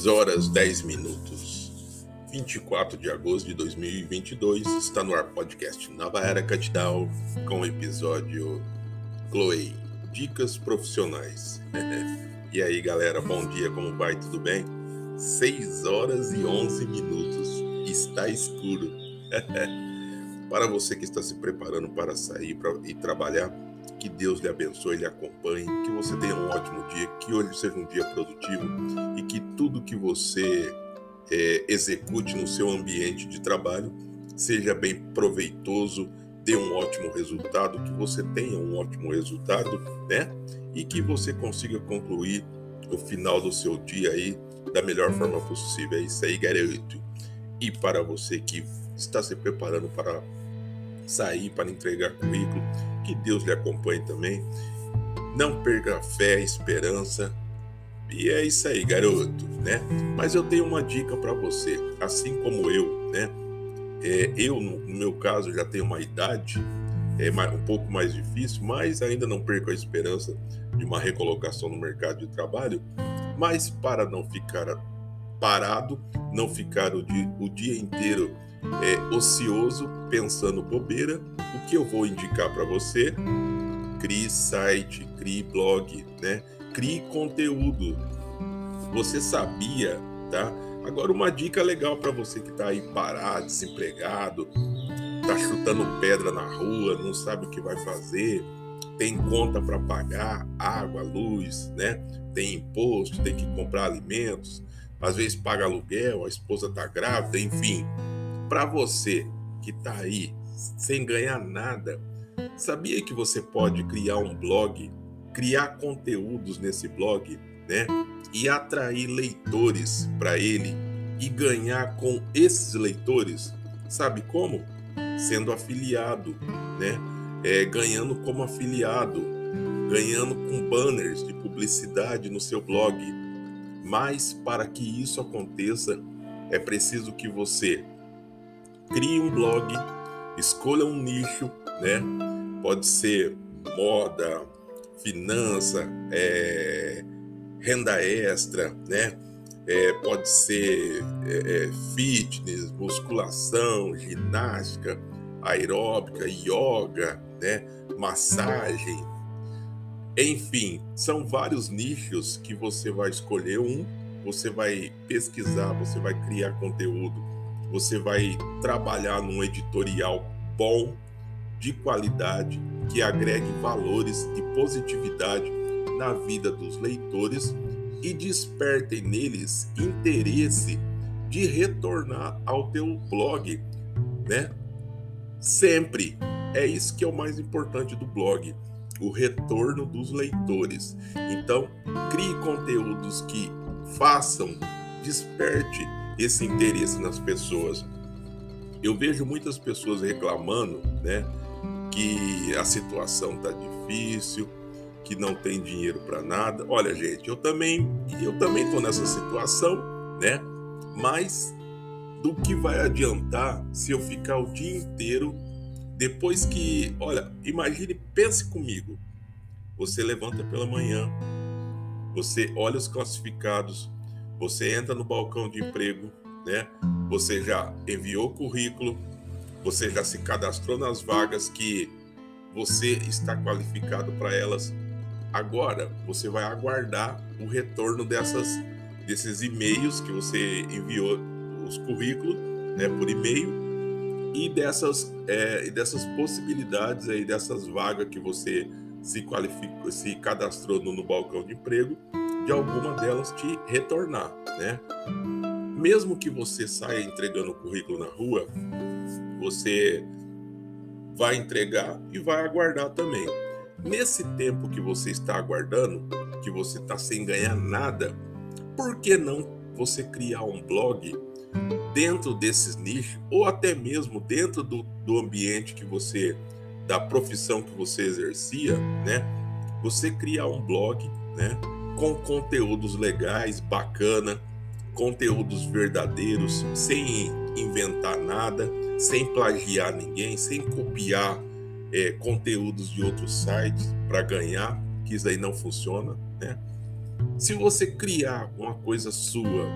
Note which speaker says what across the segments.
Speaker 1: 6 horas 10 minutos. 24 de agosto de 2022 está no ar podcast Nova Era Catdown com o episódio Chloe Dicas Profissionais. e aí galera, bom dia, como vai? Tudo bem? 6 horas e 11 minutos. Está escuro. para você que está se preparando para sair e trabalhar, que Deus lhe abençoe, lhe acompanhe, que você tenha um ótimo dia, que hoje seja um dia produtivo e que tudo que você é, execute no seu ambiente de trabalho seja bem proveitoso, dê um ótimo resultado, que você tenha um ótimo resultado, né? E que você consiga concluir o final do seu dia aí da melhor forma possível. É isso aí, garoto. E para você que está se preparando para sair, para entregar currículo, que Deus lhe acompanhe também. Não perca a fé, a esperança. E é isso aí, garoto, né? Mas eu tenho uma dica para você, assim como eu, né? É, eu, no, meu caso, já tenho uma idade é um pouco mais difícil, mas ainda não perco a esperança de uma recolocação no mercado de trabalho. Mas para não ficar parado, não ficar o dia, o dia inteiro é, ocioso, pensando bobeira, o que eu vou indicar para você? Crie site, crie blog, né? Crie conteúdo. Você sabia, tá? Agora uma dica legal para você que está aí parado, desempregado, tá chutando pedra na rua, não sabe o que vai fazer, tem conta para pagar, água, luz, né? Tem imposto, tem que comprar alimentos, às vezes paga aluguel, a esposa tá grávida, enfim para você que está aí sem ganhar nada, sabia que você pode criar um blog, criar conteúdos nesse blog, né? E atrair leitores para ele e ganhar com esses leitores, sabe como? Sendo afiliado, né? É, ganhando como afiliado, ganhando com banners de publicidade no seu blog. Mas para que isso aconteça, é preciso que você crie um blog, escolha um nicho, né? Pode ser moda, finança, é, renda extra, né? É, pode ser é, é fitness, musculação, ginástica, aeróbica, yoga, né? Massagem. Enfim, são vários nichos que você vai escolher um, você vai pesquisar, você vai criar conteúdo você vai trabalhar num editorial bom, de qualidade, que agregue valores e positividade na vida dos leitores e desperte neles interesse de retornar ao teu blog, né? Sempre. É isso que é o mais importante do blog, o retorno dos leitores. Então, crie conteúdos que façam, desperte esse interesse nas pessoas. Eu vejo muitas pessoas reclamando, né, que a situação tá difícil, que não tem dinheiro para nada. Olha, gente, eu também, eu também tô nessa situação, né? Mas do que vai adiantar se eu ficar o dia inteiro depois que, olha, imagine, pense comigo. Você levanta pela manhã, você olha os classificados, você entra no balcão de emprego, né? Você já enviou currículo, você já se cadastrou nas vagas que você está qualificado para elas. Agora você vai aguardar o retorno dessas desses e-mails que você enviou os currículos, né, por e-mail e dessas é, e dessas possibilidades aí dessas vagas que você se qualificou, se cadastrou no, no balcão de emprego de alguma delas te retornar, né? Mesmo que você saia entregando o currículo na rua, você vai entregar e vai aguardar também. Nesse tempo que você está aguardando, que você está sem ganhar nada, por que não você criar um blog dentro desses nichos ou até mesmo dentro do, do ambiente que você, da profissão que você exercia, né? Você criar um blog, né? Com conteúdos legais, bacana, conteúdos verdadeiros, sem inventar nada, sem plagiar ninguém, sem copiar é, conteúdos de outros sites para ganhar, que isso aí não funciona, né? Se você criar uma coisa sua,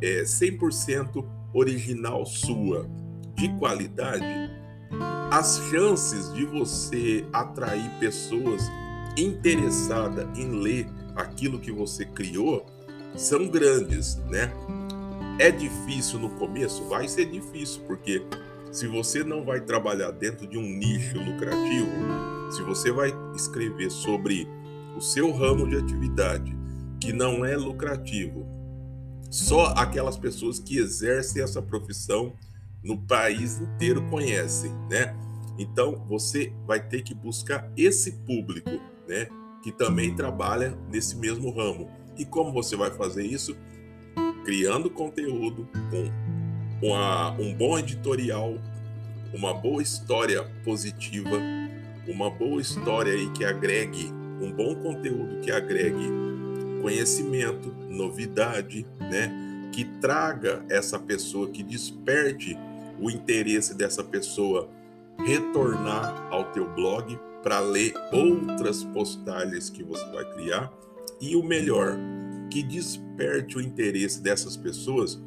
Speaker 1: é 100% original sua, de qualidade, as chances de você atrair pessoas interessadas em ler aquilo que você criou são grandes, né? É difícil no começo? Vai ser difícil, porque se você não vai trabalhar dentro de um nicho lucrativo, se você vai escrever sobre o seu ramo de atividade que não é lucrativo, só aquelas pessoas que exercem essa profissão no país inteiro conhecem, né? Então você vai ter que buscar esse público, né? Que também trabalha nesse mesmo ramo. E como você vai fazer isso? Criando conteúdo com uma, um bom editorial, uma boa história positiva, uma boa história aí que agregue, um bom conteúdo que agregue conhecimento, novidade, né? Que traga essa pessoa, que desperte o interesse dessa pessoa retornar ao teu blog para ler outras postagens que você vai criar e o melhor, que desperte o interesse dessas pessoas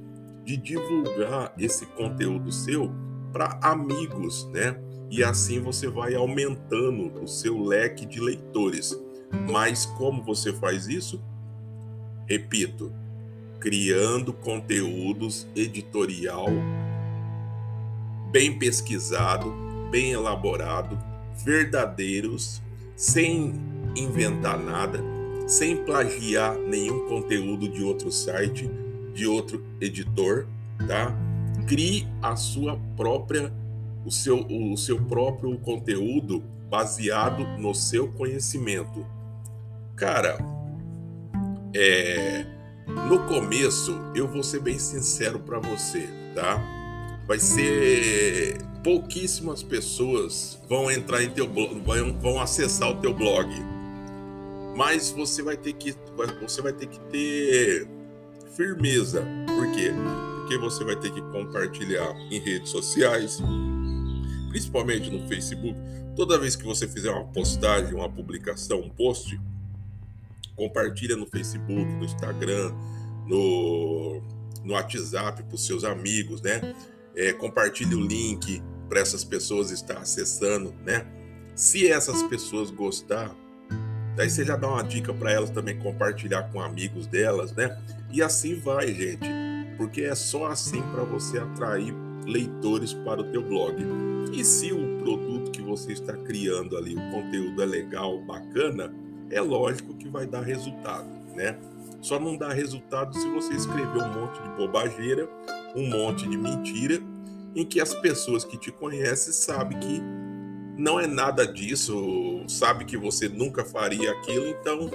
Speaker 1: de divulgar esse conteúdo seu para amigos, né? E assim você vai aumentando o seu leque de leitores. Mas como você faz isso? Repito, criando conteúdos editorial bem pesquisado, bem elaborado, verdadeiros, sem inventar nada, sem plagiar nenhum conteúdo de outro site, de outro editor, tá? Crie a sua própria o seu, o seu próprio conteúdo baseado no seu conhecimento. Cara, é, no começo eu vou ser bem sincero para você, tá? Vai ser pouquíssimas pessoas vão entrar em teu blog, vão, vão acessar o teu blog mas você vai ter que você vai ter que ter firmeza. Por quê? Porque você vai ter que compartilhar em redes sociais, principalmente no Facebook. Toda vez que você fizer uma postagem, uma publicação, um post, compartilha no Facebook, no Instagram, no, no WhatsApp para os seus amigos, né? É, compartilhe o link para essas pessoas estar acessando, né? Se essas pessoas gostar, Daí você já dá uma dica para elas também compartilhar com amigos delas, né? E assim vai, gente, porque é só assim para você atrair leitores para o teu blog. E se o produto que você está criando ali, o conteúdo é legal, bacana, é lógico que vai dar resultado, né? Só não dá resultado se você escrever um monte de bobageira, um monte de mentira, em que as pessoas que te conhecem sabem que não é nada disso, sabe que você nunca faria aquilo, então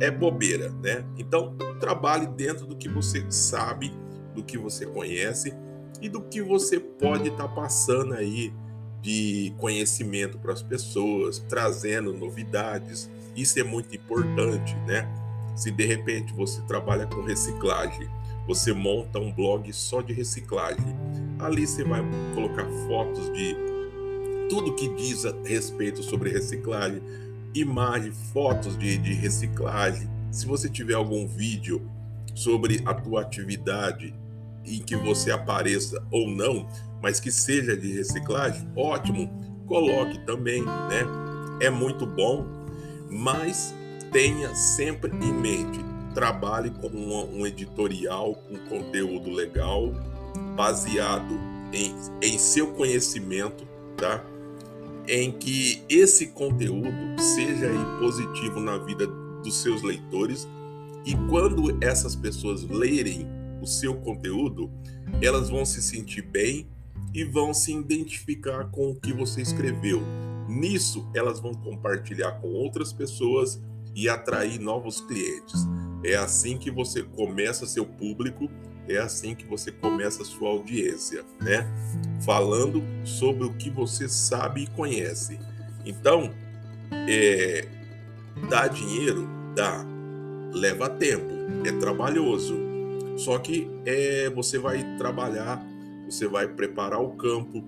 Speaker 1: é bobeira, né? Então trabalhe dentro do que você sabe, do que você conhece e do que você pode estar tá passando aí de conhecimento para as pessoas, trazendo novidades. Isso é muito importante, né? Se de repente você trabalha com reciclagem, você monta um blog só de reciclagem. Ali você vai colocar fotos de tudo que diz a respeito sobre reciclagem, imagem, fotos de, de reciclagem. Se você tiver algum vídeo sobre a tua atividade em que você apareça ou não, mas que seja de reciclagem, ótimo, coloque também, né? É muito bom, mas tenha sempre em mente, trabalhe com um, editorial, com conteúdo legal, baseado em, em seu conhecimento, tá? em que esse conteúdo seja positivo na vida dos seus leitores e quando essas pessoas lerem o seu conteúdo, elas vão se sentir bem e vão se identificar com o que você escreveu. Nisso, elas vão compartilhar com outras pessoas e atrair novos clientes. É assim que você começa seu público é assim que você começa sua audiência, né? Falando sobre o que você sabe e conhece. Então, é, dá dinheiro, dá, leva tempo, é trabalhoso. Só que é, você vai trabalhar, você vai preparar o campo,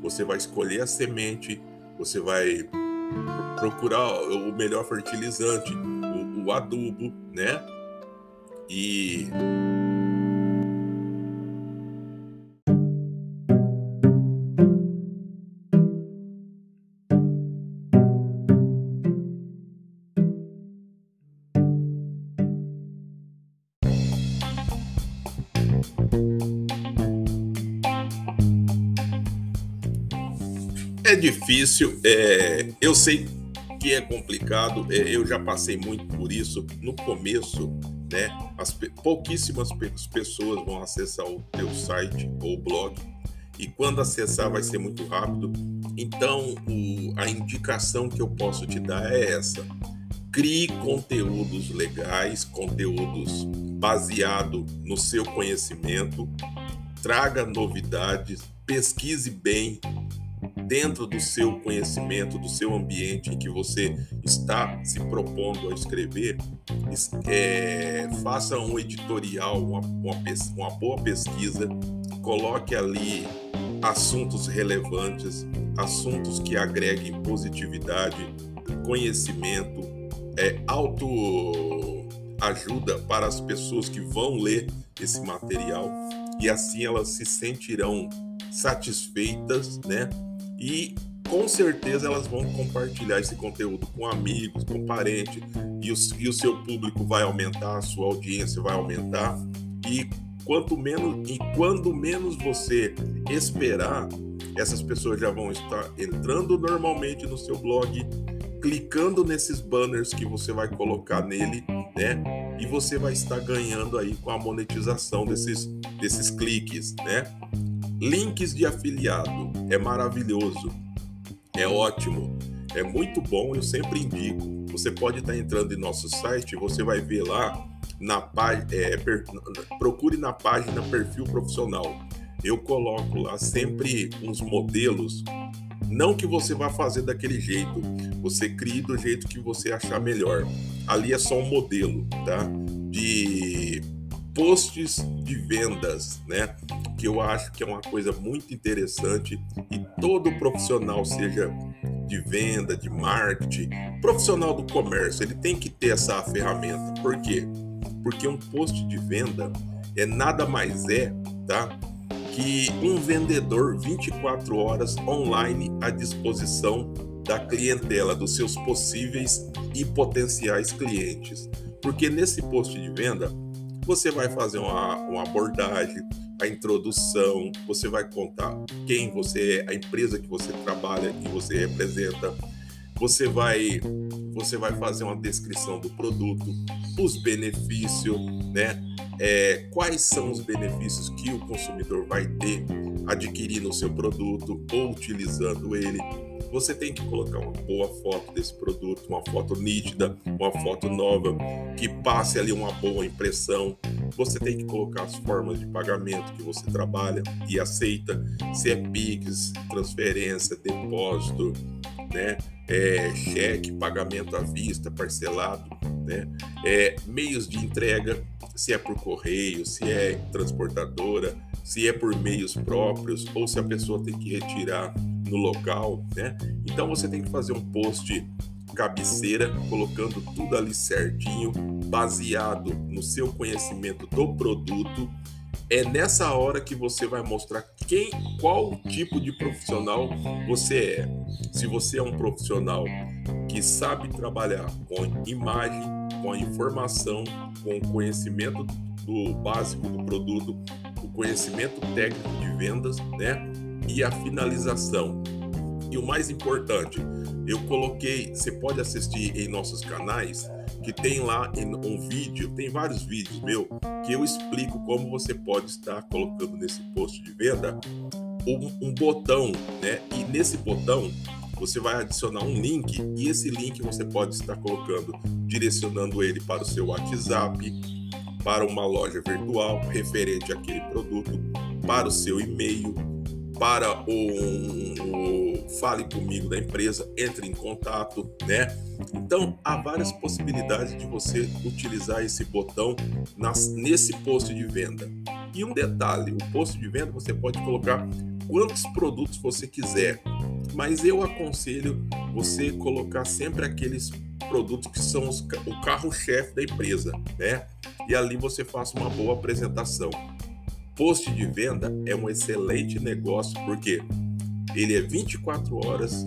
Speaker 1: você vai escolher a semente, você vai procurar o melhor fertilizante, o, o adubo, né? E É difícil, é, eu sei que é complicado, é, eu já passei muito por isso. No começo, né, as pouquíssimas pessoas vão acessar o teu site ou blog, e quando acessar vai ser muito rápido. Então, o, a indicação que eu posso te dar é essa: crie conteúdos legais, conteúdos baseado no seu conhecimento, traga novidades, pesquise bem, dentro do seu conhecimento, do seu ambiente em que você está se propondo a escrever, é, faça um editorial, uma, uma, uma boa pesquisa, coloque ali assuntos relevantes, assuntos que agreguem positividade, conhecimento, é, autoajuda para as pessoas que vão ler esse material e assim elas se sentirão satisfeitas, né? E com certeza elas vão compartilhar esse conteúdo com amigos, com parentes, e o, e o seu público vai aumentar, a sua audiência vai aumentar, e quanto menos e quando menos você esperar, essas pessoas já vão estar entrando normalmente no seu blog, clicando nesses banners que você vai colocar nele, né? E você vai estar ganhando aí com a monetização desses, desses cliques, né? Links de afiliado é maravilhoso, é ótimo, é muito bom. Eu sempre indico. Você pode estar entrando em nosso site, você vai ver lá na é, procure na página perfil profissional. Eu coloco lá sempre uns modelos. Não que você vá fazer daquele jeito, você crie do jeito que você achar melhor. Ali é só um modelo, tá? De posts de vendas, né? Que eu acho que é uma coisa muito interessante e todo profissional, seja de venda, de marketing, profissional do comércio, ele tem que ter essa ferramenta. Por quê? Porque um post de venda é nada mais é, tá? Que um vendedor 24 horas online à disposição da clientela, dos seus possíveis e potenciais clientes. Porque nesse post de venda, você vai fazer uma, uma abordagem, a introdução, você vai contar quem você é, a empresa que você trabalha, que você representa. Você vai você vai fazer uma descrição do produto, os benefícios, né? É, quais são os benefícios que o consumidor vai ter adquirindo o seu produto ou utilizando ele você tem que colocar uma boa foto desse produto, uma foto nítida, uma foto nova, que passe ali uma boa impressão. Você tem que colocar as formas de pagamento que você trabalha e aceita, se é Pix, transferência, depósito, né? É, cheque, pagamento à vista, parcelado, né? É, meios de entrega, se é por correio, se é transportadora, se é por meios próprios ou se a pessoa tem que retirar no local, né? Então você tem que fazer um post cabeceira, colocando tudo ali certinho, baseado no seu conhecimento do produto. É nessa hora que você vai mostrar quem, qual tipo de profissional você é. Se você é um profissional que sabe trabalhar com imagem, com informação, com conhecimento do básico do produto, o conhecimento técnico de vendas, né? E a finalização. E o mais importante, eu coloquei, você pode assistir em nossos canais, que tem lá um vídeo, tem vários vídeos meu, que eu explico como você pode estar colocando nesse post de venda um, um botão, né? E nesse botão você vai adicionar um link e esse link você pode estar colocando, direcionando ele para o seu WhatsApp, para uma loja virtual referente àquele produto, para o seu e-mail, para o, o, Fale Comigo da empresa, entre em contato, né? Então, há várias possibilidades de você utilizar esse botão nas, nesse post de venda. E um detalhe, o post de venda você pode colocar quantos produtos você quiser, mas eu aconselho você colocar sempre aqueles produtos que são os, o carro-chefe da empresa, né? E ali você faça uma boa apresentação. Post de venda é um excelente negócio porque ele é 24 horas,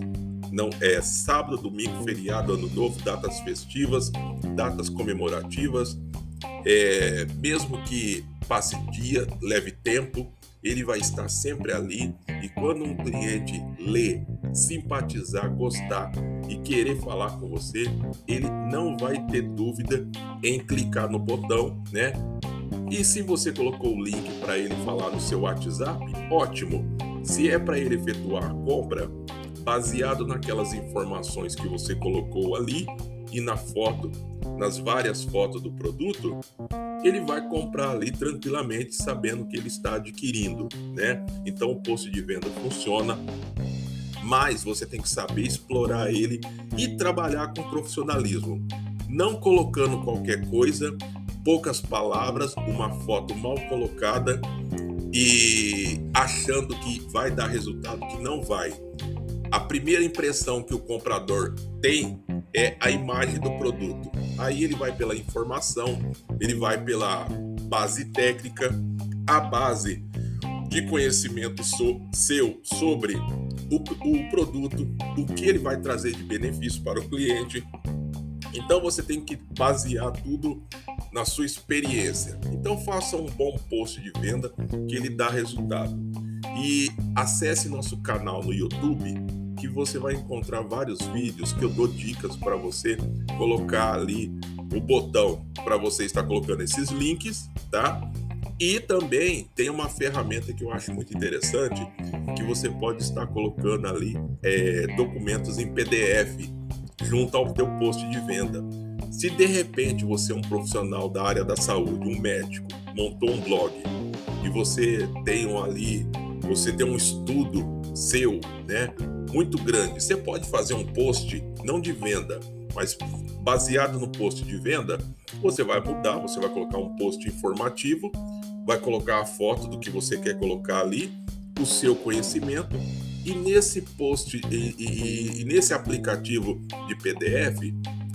Speaker 1: não é sábado, domingo, feriado, ano novo, datas festivas, datas comemorativas. É, mesmo que passe dia, leve tempo, ele vai estar sempre ali e quando um cliente lê, simpatizar, gostar e querer falar com você, ele não vai ter dúvida em clicar no botão, né? E se você colocou o link para ele falar no seu WhatsApp, ótimo. Se é para ele efetuar a compra, baseado naquelas informações que você colocou ali e na foto, nas várias fotos do produto, ele vai comprar ali tranquilamente, sabendo que ele está adquirindo, né? Então o posto de venda funciona, mas você tem que saber explorar ele e trabalhar com profissionalismo, não colocando qualquer coisa, poucas palavras, uma foto mal colocada e achando que vai dar resultado que não vai. A primeira impressão que o comprador tem é a imagem do produto. Aí ele vai pela informação, ele vai pela base técnica, a base de conhecimento so, seu sobre o, o produto, o que ele vai trazer de benefício para o cliente. Então você tem que basear tudo na sua experiência. Então faça um bom post de venda que ele dá resultado. E acesse nosso canal no YouTube que você vai encontrar vários vídeos que eu dou dicas para você colocar ali o botão para você estar colocando esses links, tá? E também tem uma ferramenta que eu acho muito interessante que você pode estar colocando ali é, documentos em PDF junto ao teu post de venda. Se de repente você é um profissional da área da saúde, um médico, montou um blog e você tem ali, você tem um estudo seu, né? muito grande. Você pode fazer um post, não de venda, mas baseado no post de venda, você vai mudar, você vai colocar um post informativo, vai colocar a foto do que você quer colocar ali, o seu conhecimento, e nesse post e, e, e nesse aplicativo de PDF,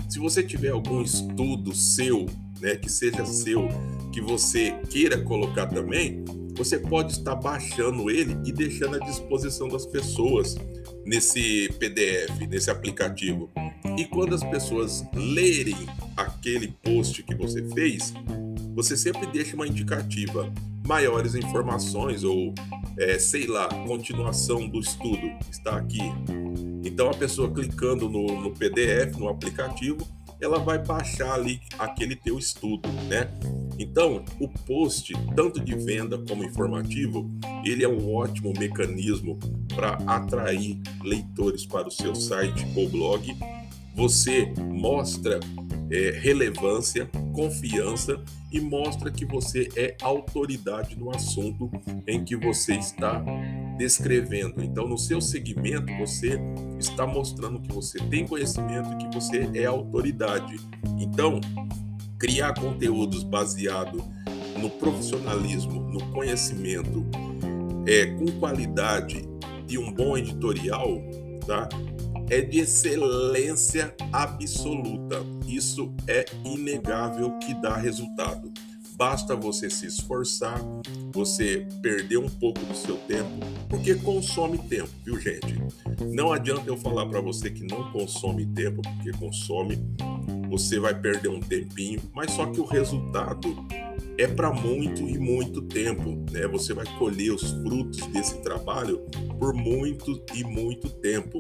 Speaker 1: se você tiver algum estudo seu, né, que seja seu, que você queira colocar também, você pode estar baixando ele e deixando à disposição das pessoas nesse PDF, nesse aplicativo. E quando as pessoas lerem aquele post que você fez, você sempre deixa uma indicativa, maiores informações ou é, sei lá, continuação do estudo está aqui. Então a pessoa clicando no, no PDF, no aplicativo, ela vai baixar ali aquele teu estudo, né? Então, o post, tanto de venda como informativo, ele é um ótimo mecanismo para atrair leitores para o seu site ou blog. Você mostra é, relevância, confiança e mostra que você é autoridade no assunto em que você está descrevendo. Então, no seu segmento, você está mostrando que você tem conhecimento e que você é autoridade. Então, criar conteúdos baseado no profissionalismo, no conhecimento, é, com qualidade e um bom editorial, tá? É de excelência absoluta. Isso é inegável que dá resultado. Basta você se esforçar, você perder um pouco do seu tempo, porque consome tempo, viu, gente? Não adianta eu falar para você que não consome tempo, porque consome você vai perder um tempinho, mas só que o resultado é para muito e muito tempo, né? Você vai colher os frutos desse trabalho por muito e muito tempo.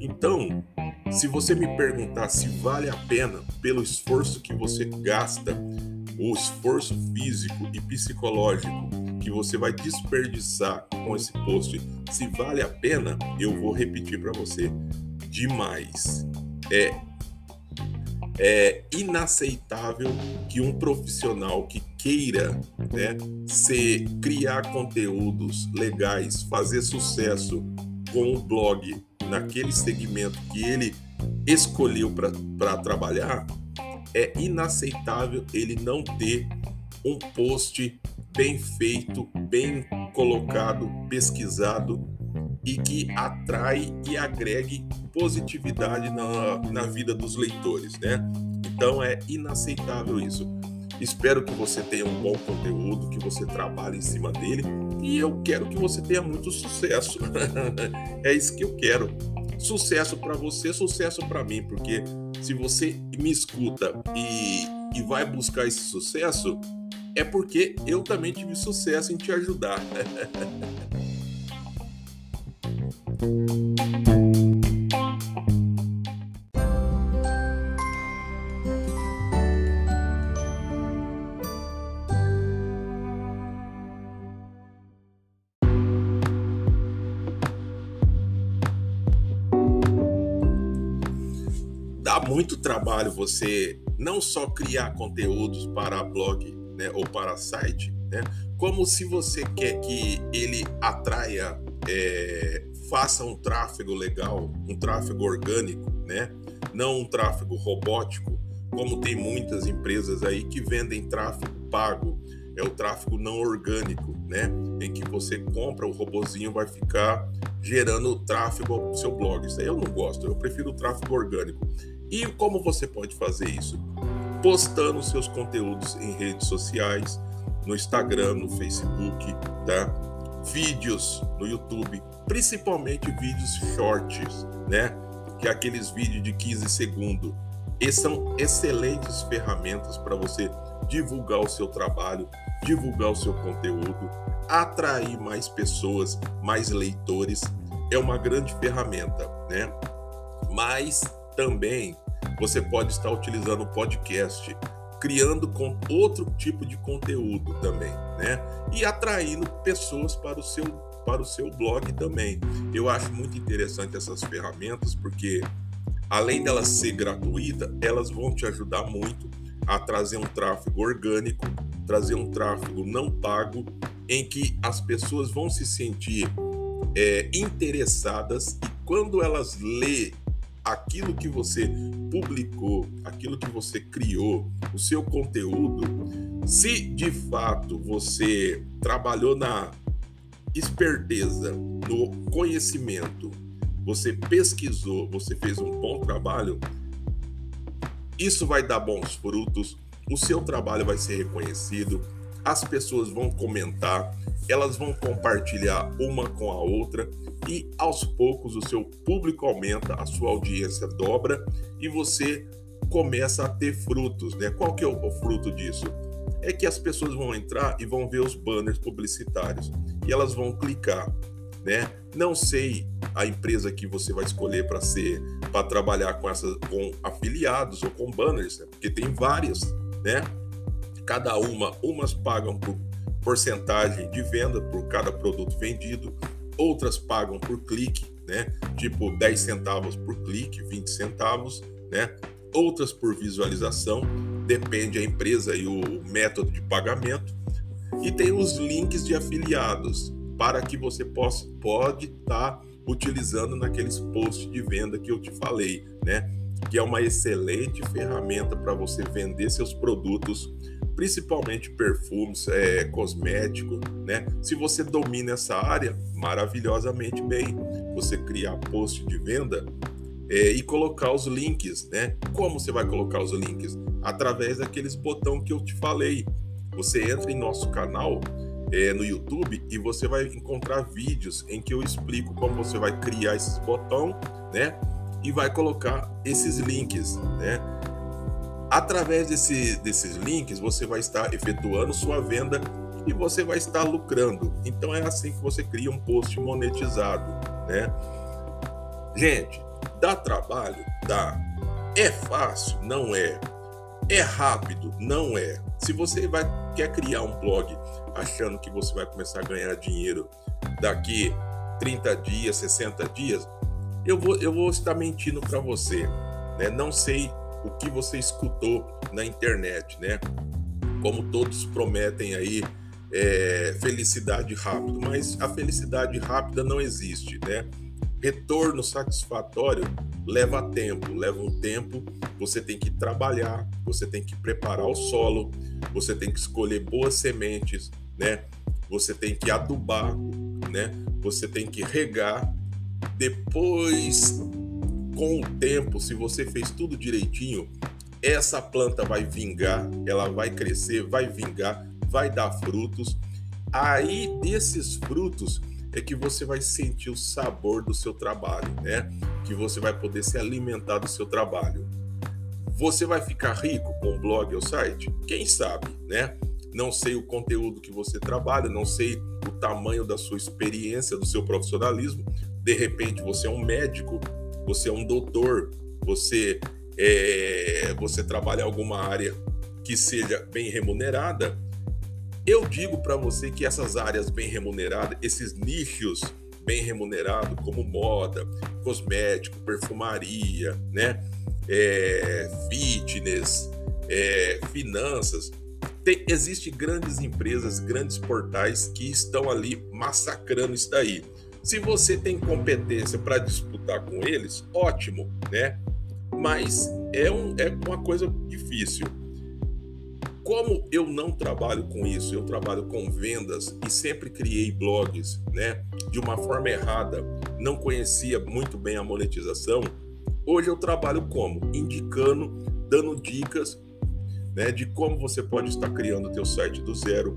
Speaker 1: Então, se você me perguntar se vale a pena pelo esforço que você gasta, o esforço físico e psicológico que você vai desperdiçar com esse post, se vale a pena, eu vou repetir para você demais. É é inaceitável que um profissional que queira né, ser, criar conteúdos legais, fazer sucesso com o blog naquele segmento que ele escolheu para trabalhar, é inaceitável ele não ter um post bem feito, bem colocado, pesquisado e que atrai e agregue positividade na, na vida dos leitores, né? Então é inaceitável isso. Espero que você tenha um bom conteúdo, que você trabalhe em cima dele e eu quero que você tenha muito sucesso. é isso que eu quero. Sucesso para você, sucesso para mim, porque se você me escuta e, e vai buscar esse sucesso, é porque eu também tive sucesso em te ajudar. dá muito trabalho você não só criar conteúdos para blog né, ou para site, né, como se você quer que ele atraia, é, faça um tráfego legal, um tráfego orgânico, né, não um tráfego robótico, como tem muitas empresas aí que vendem tráfego pago, é o tráfego não orgânico, né? Em que você compra o robozinho vai ficar gerando tráfego ao seu blog. Isso aí eu não gosto, eu prefiro o tráfego orgânico. E como você pode fazer isso? Postando seus conteúdos em redes sociais, no Instagram, no Facebook, tá? Vídeos no YouTube, principalmente vídeos shorts, né? Que é aqueles vídeos de 15 segundos. Essas são excelentes ferramentas para você divulgar o seu trabalho, divulgar o seu conteúdo, atrair mais pessoas, mais leitores. É uma grande ferramenta, né? Mas também você pode estar utilizando o podcast, criando com outro tipo de conteúdo também, né? E atraindo pessoas para o seu para o seu blog também. Eu acho muito interessante essas ferramentas porque além delas ser gratuita, elas vão te ajudar muito a trazer um tráfego orgânico, trazer um tráfego não pago, em que as pessoas vão se sentir é, interessadas e quando elas lê aquilo que você publicou, aquilo que você criou, o seu conteúdo, se de fato você trabalhou na esperteza, no conhecimento, você pesquisou, você fez um bom trabalho, isso vai dar bons frutos, o seu trabalho vai ser reconhecido, as pessoas vão comentar, elas vão compartilhar uma com a outra e aos poucos o seu público aumenta, a sua audiência dobra e você começa a ter frutos, né? Qual que é o, fruto disso? É que as pessoas vão entrar e vão ver os banners publicitários e elas vão clicar, né? Não sei a empresa que você vai escolher para ser para trabalhar com essa com afiliados ou com banners, né? porque tem várias, né? Cada uma, umas pagam por porcentagem de venda por cada produto vendido, outras pagam por clique, né? Tipo 10 centavos por clique, 20 centavos, né? Outras por visualização, depende a empresa e o método de pagamento. E tem os links de afiliados para que você possa pode estar tá utilizando naqueles posts de venda que eu te falei, né? Que é uma excelente ferramenta para você vender seus produtos principalmente perfumes, é, cosmético, né? Se você domina essa área maravilhosamente bem, você criar post de venda é, e colocar os links, né? Como você vai colocar os links? Através daqueles botão que eu te falei. Você entra em nosso canal é, no YouTube e você vai encontrar vídeos em que eu explico como você vai criar esses botões, né? E vai colocar esses links, né? Através desse, desses links, você vai estar efetuando sua venda e você vai estar lucrando. Então é assim que você cria um post monetizado, né? Gente, dá trabalho? Dá. É fácil? Não é. É rápido? Não é. Se você vai quer criar um blog achando que você vai começar a ganhar dinheiro daqui 30 dias, 60 dias, eu vou, eu vou estar mentindo para você. Né? Não sei o que você escutou na internet, né? Como todos prometem aí é, felicidade rápido, mas a felicidade rápida não existe, né? Retorno satisfatório leva tempo, leva um tempo. Você tem que trabalhar, você tem que preparar o solo, você tem que escolher boas sementes, né? Você tem que adubar, né? Você tem que regar. Depois, com o tempo, se você fez tudo direitinho, essa planta vai vingar, ela vai crescer, vai vingar, vai dar frutos. Aí desses frutos é que você vai sentir o sabor do seu trabalho, né? Que você vai poder se alimentar do seu trabalho. Você vai ficar rico com o blog ou site? Quem sabe, né? Não sei o conteúdo que você trabalha, não sei o tamanho da sua experiência, do seu profissionalismo. De repente você é um médico, você é um doutor, você é, você trabalha em alguma área que seja bem remunerada. Eu digo para você que essas áreas bem remuneradas, esses nichos bem remunerados, como moda, cosmético, perfumaria, né? é, fitness, é, finanças. Tem, existe grandes empresas, grandes portais que estão ali massacrando isso daí. Se você tem competência para disputar com eles, ótimo, né? Mas é, um, é uma coisa difícil. Como eu não trabalho com isso, eu trabalho com vendas e sempre criei blogs, né? De uma forma errada, não conhecia muito bem a monetização Hoje eu trabalho como? Indicando, dando dicas né, de como você pode estar criando o teu site do zero.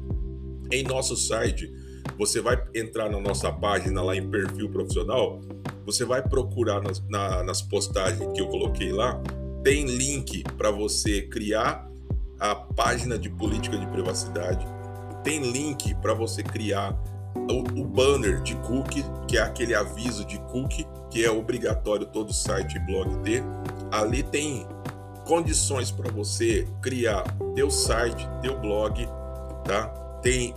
Speaker 1: Em nosso site, você vai entrar na nossa página lá em perfil profissional, você vai procurar nas, na, nas postagens que eu coloquei lá, tem link para você criar a página de política de privacidade, tem link para você criar o, o, banner de cookie, que é aquele aviso de cookie que é obrigatório todo site e blog ter. Ali tem condições para você criar teu site, teu blog, tá? Tem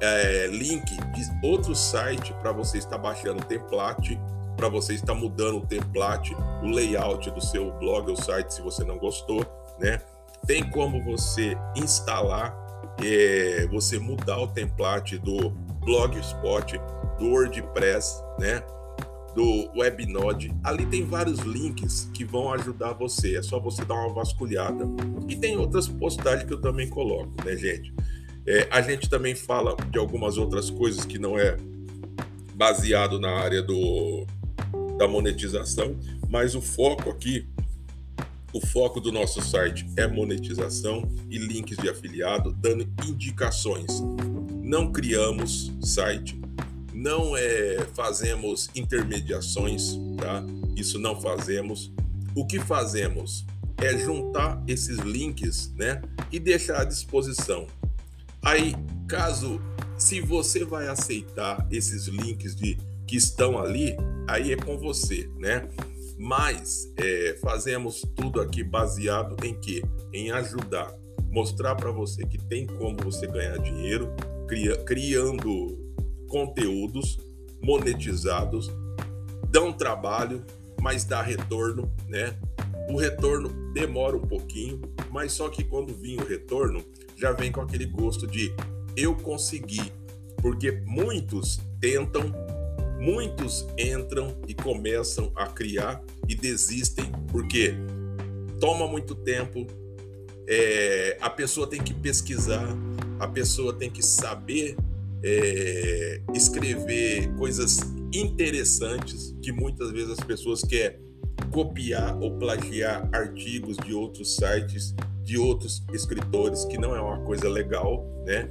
Speaker 1: é, link de outro site para você estar baixando o template, para você estar mudando o template, o layout do seu blog ou site se você não gostou, né? Tem como você instalar, é, você mudar o template do Blogspot, do WordPress, né? do Webnode. Ali tem vários links que vão ajudar você. É só você dar uma vasculhada. E tem outras postagens que eu também coloco, né, gente? É, a gente também fala de algumas outras coisas que não é baseado na área do, da monetização, mas o foco aqui, o foco do nosso site é monetização e links de afiliado, dando indicações. Não criamos site não é, fazemos intermediações, tá? Isso não fazemos. O que fazemos é juntar esses links, né? E deixar à disposição. Aí, caso, se você vai aceitar esses links de que estão ali, aí é com você, né? Mas é, fazemos tudo aqui baseado em que? Em ajudar, mostrar para você que tem como você ganhar dinheiro, cria, criando conteúdos monetizados, dão trabalho, mas dá retorno, né? O retorno demora um pouquinho, mas só que quando vem o retorno, já vem com aquele gosto de eu consegui, porque muitos tentam, muitos entram e começam a criar e desistem, porque toma muito tempo, é, a pessoa tem que pesquisar, a pessoa tem que saber é, escrever coisas interessantes que muitas vezes as pessoas querem copiar ou plagiar artigos de outros sites, de outros escritores, que não é uma coisa legal, né?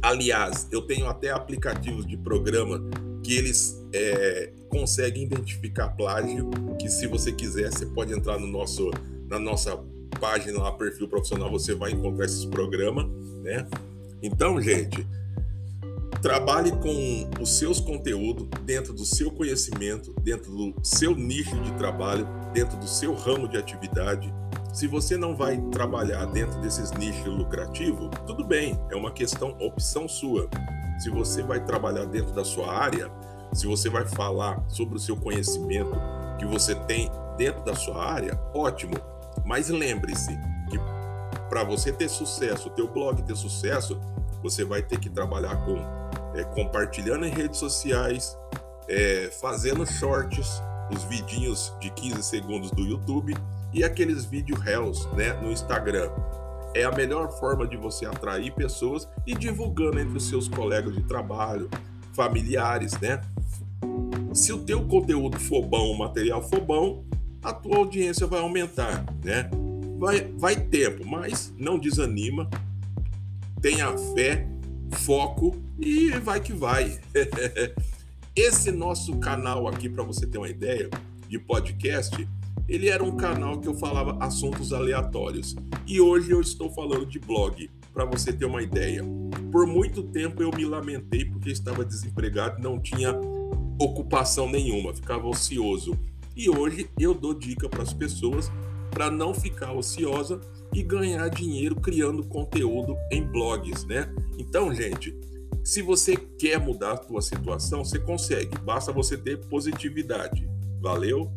Speaker 1: Aliás, eu tenho até aplicativos de programa que eles é, conseguem identificar plágio, que se você quiser, você pode entrar no nosso, na nossa página lá, perfil profissional, você vai encontrar esses programas, né? Então, gente, Trabalhe com os seus conteúdos dentro do seu conhecimento, dentro do seu nicho de trabalho, dentro do seu ramo de atividade. Se você não vai trabalhar dentro desses nichos lucrativos, tudo bem, é uma questão, opção sua. Se você vai trabalhar dentro da sua área, se você vai falar sobre o seu conhecimento que você tem dentro da sua área, ótimo. Mas lembre-se que para você ter sucesso, o teu blog ter sucesso, você vai ter que trabalhar com é, compartilhando em redes sociais, é, fazendo shorts, os vidinhos de 15 segundos do YouTube e aqueles vídeos réus né, no Instagram. É a melhor forma de você atrair pessoas e divulgando entre os seus colegas de trabalho, familiares, né? Se o teu conteúdo for bom, o material for bom, a tua audiência vai aumentar, né? Vai, vai tempo, mas não desanima, tenha fé, foco e vai que vai. Esse nosso canal aqui, para você ter uma ideia, de podcast, ele era um canal que eu falava assuntos aleatórios. E hoje eu estou falando de blog, para você ter uma ideia. Por muito tempo eu me lamentei porque estava desempregado, não tinha ocupação nenhuma, ficava ocioso. E hoje eu dou dica para as pessoas para não ficar ociosa e ganhar dinheiro criando conteúdo em blogs, né? Então, gente, se você quer mudar a sua situação, você consegue, basta você ter positividade. Valeu?